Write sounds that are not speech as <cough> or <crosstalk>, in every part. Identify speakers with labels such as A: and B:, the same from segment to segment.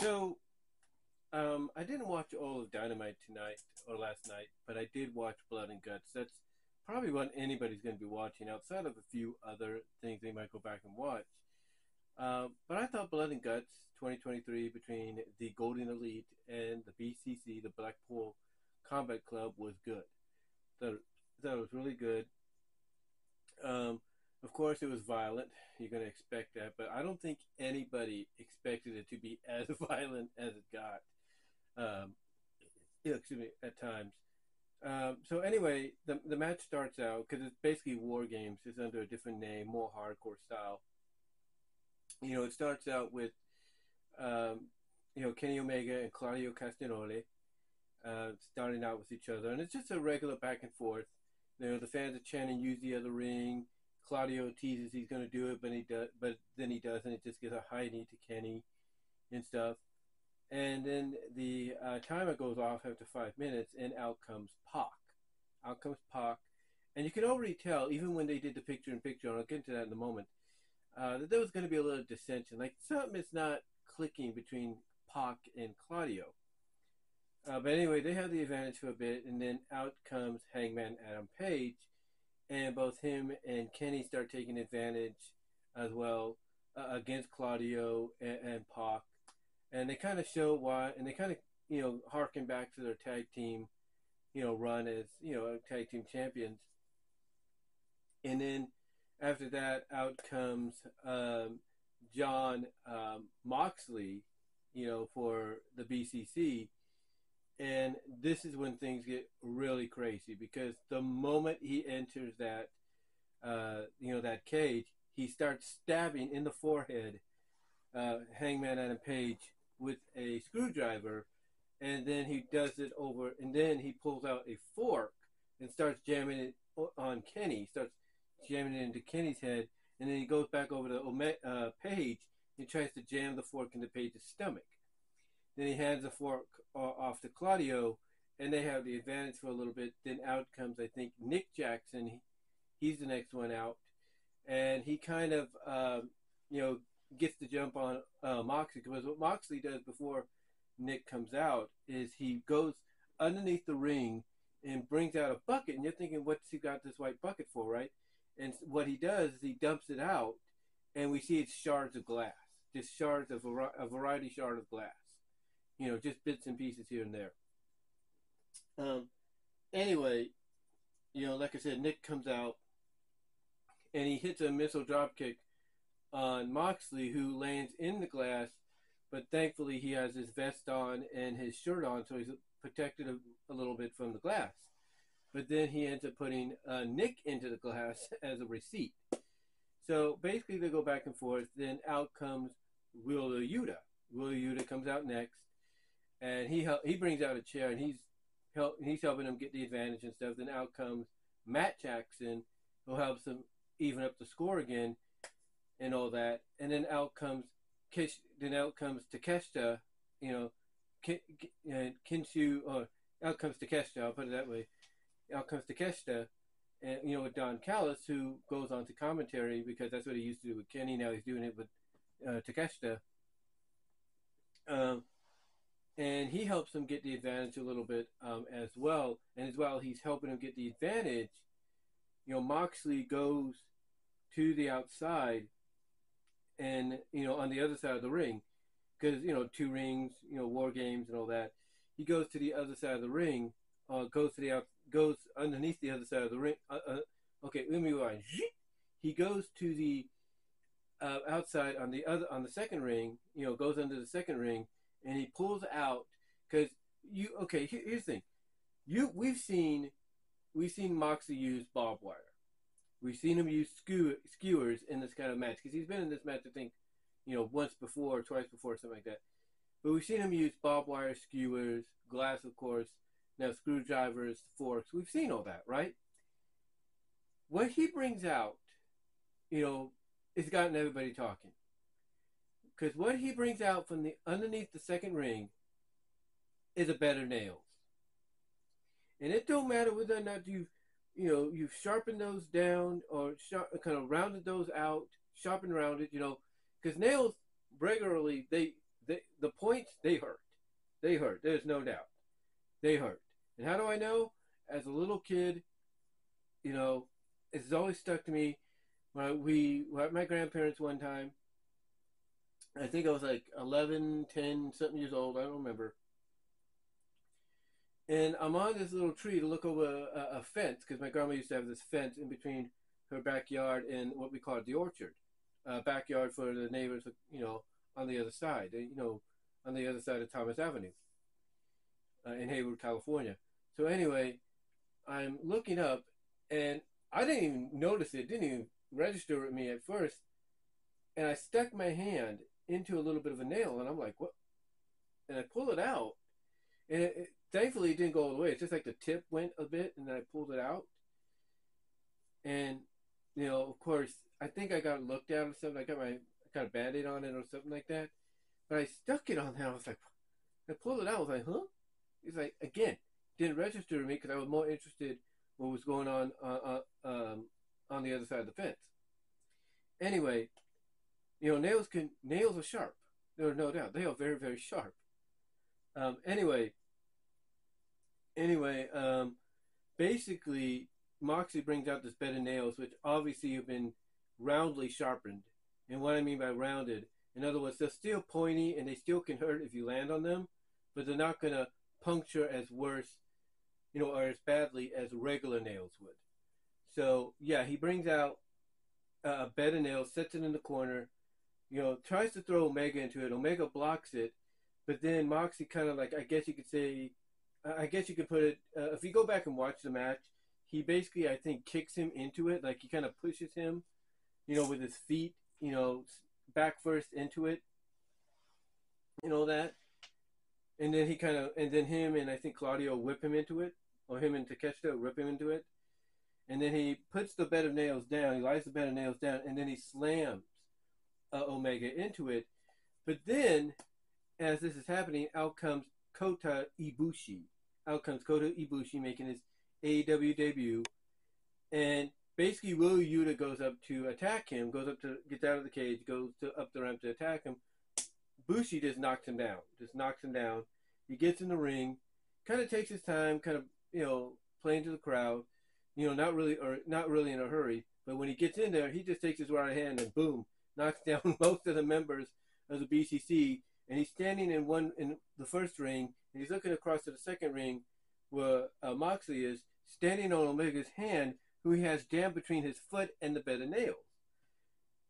A: So, um, I didn't watch all of Dynamite tonight or last night, but I did watch Blood and Guts. That's probably what anybody's going to be watching outside of a few other things they might go back and watch. Uh, but I thought Blood and Guts 2023 between the Golden Elite and the BCC, the Blackpool Combat Club, was good. Thought it was really good. Um, of course, it was violent. You're going to expect that, but I don't think anybody expected it to be <laughs> as violent as it got. Um, excuse me, at times. Um, so anyway, the the match starts out because it's basically war games. It's under a different name, more hardcore style. You know, it starts out with, um, you know, Kenny Omega and Claudio Castagnoli uh, starting out with each other, and it's just a regular back and forth. You know, the fans are chanting "Use the other ring." Claudio teases he's going to do it, but he does, but then he doesn't. It just gives a high knee to Kenny and stuff. And then the uh, timer goes off after five minutes, and out comes Pac. Out comes Pac, and you can already tell, even when they did the picture in picture, and I'll get into that in a moment, uh, that there was going to be a little dissension. Like something is not clicking between Pac and Claudio. Uh, but anyway, they have the advantage for a bit, and then out comes Hangman Adam Page, and both him and Kenny start taking advantage as well uh, against Claudio and, and Pac and they kind of show why, and they kind of you know harken back to their tag team, you know, run as you know tag team champions. And then after that, out comes um, Jon um, Moxley, you know, for the BCC. And this is when things get really crazy because the moment he enters that, uh, you know, that cage, he starts stabbing in the forehead uh, Hangman Adam Page with a screwdriver, and then he does it over, and then he pulls out a fork and starts jamming it on Kenny. He starts jamming it into Kenny's head, and then he goes back over to uh, Page and tries to jam the fork into Page's stomach. Then he hands the fork off to Claudio, and they have the advantage for a little bit. Then out comes, I think, Nick Jackson. He's the next one out, and he kind of, um, you know, gets the jump on uh, Moxley because what Moxley does before Nick comes out is he goes underneath the ring and brings out a bucket, and you're thinking, what's he got this white bucket for, right? And what he does is he dumps it out, and we see it's shards of glass, just shards of a variety shard of glass, you know, just bits and pieces here and there. Um, anyway, you know, like I said, Nick comes out, and he hits a missile drop kick on Moxley, who lands in the glass, but thankfully he has his vest on and his shirt on, so he's protected a, a little bit from the glass. But then he ends up putting uh, Nick into the glass <laughs> as a receipt. So basically, they go back and forth. Then out comes Wheeler Yuta. Wheeler Yuta comes out next, and he he brings out a chair, and he's help, he's helping him get the advantage and stuff. Then out comes Matt Jackson, who helps him even up the score again and all that, and then out comes Kish, then out comes Takeshita, you know, Kin, uh, Kinshu, or out comes Takeshita. I'll put it that way. Out comes Takeshita, and you know, with Don Callis, who goes on to commentary because that's what he used to do with Kenny. Now he's doing it with uh, Takeshita. Um, and he helps him get the advantage a little bit um, as well. And as well, he's helping him get the advantage. You know, Moxley goes to the outside and you know on the other side of the ring because you know two rings you know war games and all that he goes to the other side of the ring uh, goes to the out goes underneath the other side of the ring uh, uh, okay let me rewind he goes to the uh, outside on the other on the second ring you know goes under the second ring and he pulls out because you okay here, here's the thing you we've seen we've seen Moxley use barbed wire We've seen him use skew- skewers in this kind of match because he's been in this match, I think, you know, once before, or twice before, something like that. But we've seen him use barbed wire skewers, glass, of course, now screwdrivers, forks. We've seen all that, right? What he brings out, you know, it's gotten everybody talking. Because what he brings out from the underneath the second ring is a bed of nails. And it don't matter whether or not you've you know, you've sharpened those down or sharp, kind of rounded those out, sharpened rounded, you know, because nails regularly they they, the points they hurt. They hurt. There's no doubt. They hurt. And how do I know? As a little kid, you know, it's always stuck to me. When we were at my grandparents one time, I think I was like 11, 10, something years old. I don't remember. And I'm on this little tree to look over a, a fence because my grandma used to have this fence in between her backyard and what we called the orchard, uh, backyard for the neighbors, you know, on the other side, you know, on the other side of Thomas Avenue uh, in Hayward, California. So anyway, I'm looking up, and I didn't even notice it, didn't even register with me at first, and I stuck my hand into a little bit of a nail, and I'm like, what? And I pull it out, and it, it, thankfully it didn't go all the way. It's just like the tip went a bit, and then I pulled it out, and you know, of course, I think I got looked at or something. I got my got a band-aid on it or something like that, but I stuck it on there. I was like, I pulled it out. I was like, huh? He's like, again, didn't register to me because I was more interested what was going on uh, uh, um, on the other side of the fence. Anyway, you know, nails can nails are sharp. There's no doubt. They are very, very sharp. Um, anyway, anyway, um, basically, Moxie brings out this bed of nails, which obviously have been roundly sharpened. And what I mean by rounded, in other words, they're still pointy and they still can hurt if you land on them, but they're not going to puncture as worse, you know, or as badly as regular nails would. So yeah, he brings out a bed of nails, sets it in the corner, you know, tries to throw Omega into it. Omega blocks it, but then Moxie kind of like I guess you could say, I guess you could put it. Uh, if you go back and watch the match, he basically I think kicks him into it, like he kind of pushes him, you know, with his feet, you know, back first into it, and all that and then he kind of and then him and I think Claudio whip him into it, or him and Takeshita whip him into it, and then he puts the bed of nails down. He lies the bed of nails down, and then he slams uh, Omega into it. But then, as this is happening, out comes Kota Ibushi. Out comes Kota Ibushi making his AEW debut, and basically Will Yuta goes up to attack him, goes up to gets out of the cage, goes to up the ramp to attack him, Bushi just knocks him down. Just knocks him down. He gets in the ring, kind of takes his time, kind of you know playing to the crowd, you know not really or not really in a hurry. But when he gets in there, he just takes his right hand and boom, knocks down <laughs> most of the members of the BCC. And he's standing in one in the first ring, and he's looking across to the second ring, where uh, Moxley is standing on Omega's hand, who he has jammed between his foot and the bed of nails.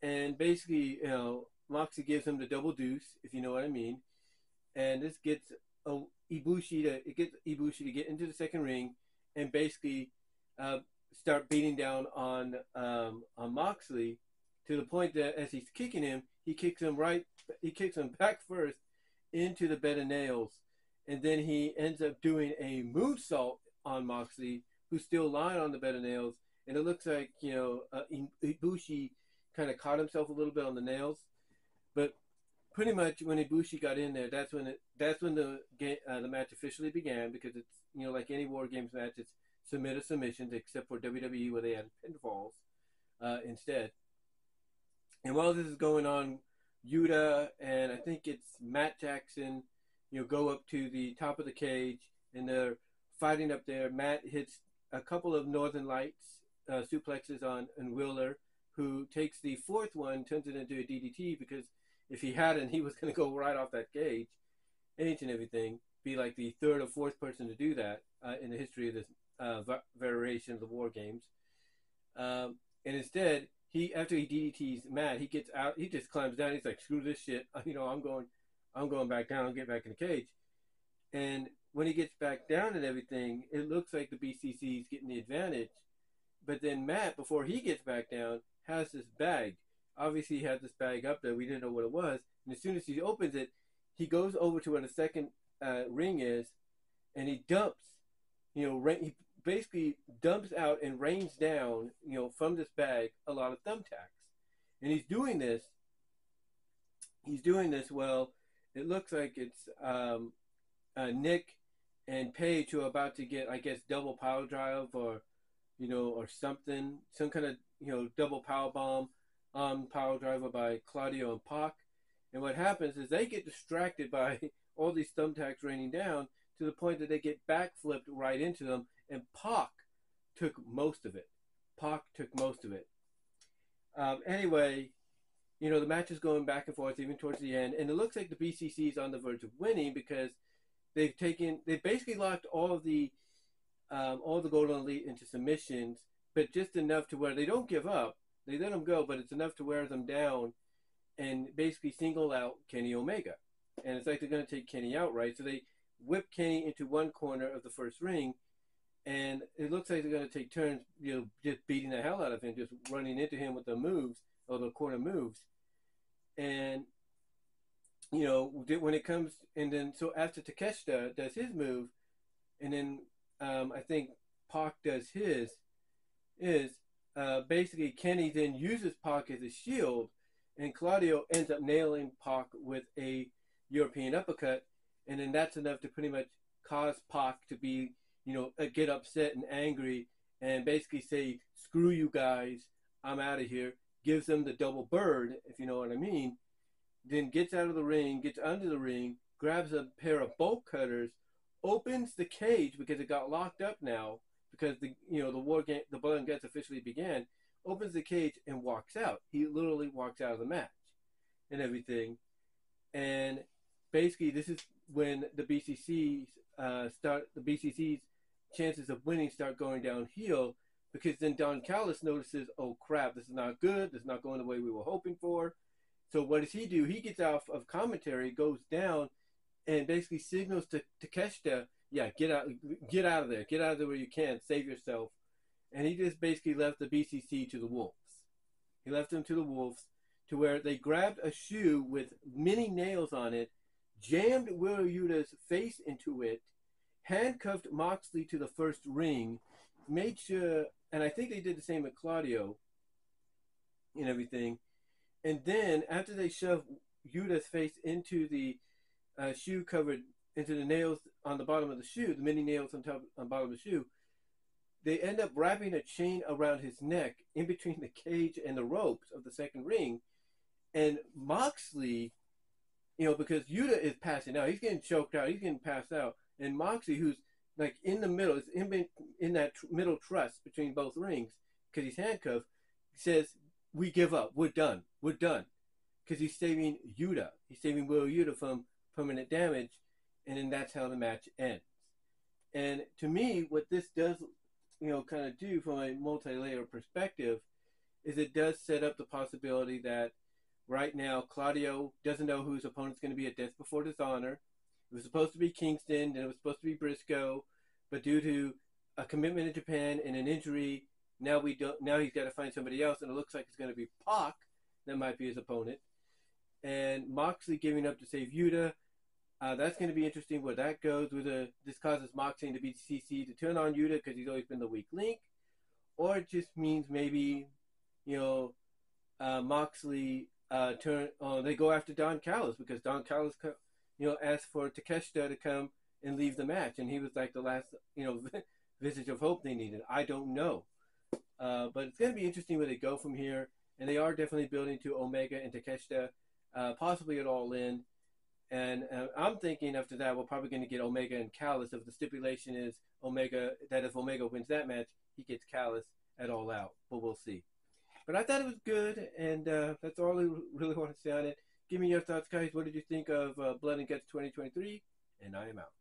A: And basically, you know, Moxley gives him the double deuce, if you know what I mean. And this gets uh, Ibushi to it gets Ibushi to get into the second ring and basically uh, start beating down on um, on Moxley to the point that as he's kicking him, he kicks him right, he kicks him back first into the bed of nails, and then he ends up doing a moonsault on Moxley, who's still lying on the bed of nails, and it looks like you know uh, Ibushi kind of caught himself a little bit on the nails, but pretty much when Ibushi got in there, that's when it that's when the game uh, the match officially began because it's you know like any War Games match, it's submit submissions except for WWE where they had pinfalls uh, instead. And while this is going on, Yuta and I think it's Matt Jackson, you know, go up to the top of the cage and they're fighting up there. Matt hits a couple of Northern Lights uh, suplexes on and Wheeler, who takes the fourth one, turns it into a DDT because if he hadn't, he was going to go right off that cage, each and everything. Be like the third or fourth person to do that uh, in the history of this uh, variation of the war games. Um, and instead, he after he DDTs Matt, he gets out. He just climbs down. He's like, "Screw this shit! <laughs> You know, I'm going, I'm going back down. Get back in the cage." And when he gets back down and everything, it looks like the BCC is getting the advantage. But then Matt, before he gets back down, has this bag obviously he had this bag up there. We didn't know what it was. And as soon as he opens it, he goes over to where the second uh, ring is, and he dumps. You know, he basically dumps out and rains down. You know, from this bag a lot of thumbtacks, and he's doing this. He's doing this well. It looks like it's um, uh, Nick and Page who are about to get, I guess, double power drive or, you know, or something, some kind of you know double power bomb um, Power Driver by Claudio and Pac. And what happens is they get distracted by <laughs> all these thumbtacks raining down to the point that they get backflipped right into them. And Pac took most of it. Pac took most of it. Um, anyway, you know, the match is going back and forth even towards the end. And it looks like the BCC is on the verge of winning because they've taken, they've basically locked all the, um, all the Golden Elite into submissions, but just enough to where they don't give up. They let them go, but it's enough to wear them down and basically single out Kenny Omega. And it's like they're going to take Kenny out, right? So they whip Kenny into one corner of the first ring, and it looks like they're going to take turns, you know, just beating the hell out of him, just running into him with the moves or the corner moves. And you know, when it comes, and then so after Takeshita does his move, and then um, I think Pac does his, is uh, basically Kenny then uses Pac as a shield, and Claudio ends up nailing Pac with a European uppercut, and then that's enough to pretty much cause Pac to be, you know, uh, get upset and angry, and basically say, "Screw you guys, I'm out of here." Gives them the double bird, if you know what I mean. Then gets out of the ring, gets under the ring, grabs a pair of bolt cutters, opens the cage because it got locked up now because the you know the war game, the blood and guts officially began. Opens the cage and walks out. He literally walks out of the match and everything. And basically, this is when the BCC's uh, start the BCC's chances of winning start going downhill because then Don Callis notices, oh crap, this is not good. This is not going the way we were hoping for. So what does he do? He gets off of commentary, goes down, and basically signals to Takeshita, yeah, get out, get out of there, get out of there where you can, save yourself. And he just basically left the BCC to the wolves. He left them to the wolves, to where they grabbed a shoe with many nails on it, jammed Wheeler Yuta's face into it, handcuffed Moxley to the first ring, made sure, and I think they did the same with Claudio and everything. And then after they shoved Yuta's face into the uh, shoe covered into the nails on the bottom of the shoe, the many nails on top on bottom of the shoe, they end up wrapping a chain around his neck in between the cage and the ropes of the second ring. And Moxley, you know, because Yuta is passing out, he's getting choked out, he's getting passed out, and Moxie, who's like in the middle, is in in that tr- middle truss between both rings because he's handcuffed, says, "We give up. We're done. We're done," because he's saving Yuta. He's saving Will Yuta from permanent damage, and then that's how the match ends. And to me, what this does, you know, kind of do from a multi-layer perspective, is it does set up the possibility that right now Claudio doesn't know who his opponent's going to be at Death Before Dishonor. It was supposed to be Kingston, and it was supposed to be Briscoe, but due to a commitment in Japan and an injury, now we don't. Now he's got to find somebody else, and it looks like it's going to be Pac that might be his opponent. And Moxley giving up to save Yuta uh, that's going to be interesting where that goes. Whether this causes Moxley to BCC to turn on Yuta because he's always been the weak link, or it just means maybe, you know, uh, Moxley uh, turn. Oh, they go after Don Callis because Don Callis, you know, asked for Takeshita to come and leave the match, and he was like the last, you know, <laughs> visage of hope they needed. I don't know, uh, but it's going to be interesting where they go from here, and they are definitely building to Omega and Takeshita, uh, possibly at All In. And uh, I'm thinking after that, we're probably going to get Omega and Callis. If the stipulation is Omega, that if Omega wins that match, he gets Callis at All Out. But we'll see. But I thought it was good, and uh, that's all I really <laughs> want to say on it. Give me your thoughts, guys. What did you think of uh, Blood and Guts 2023? And I am out.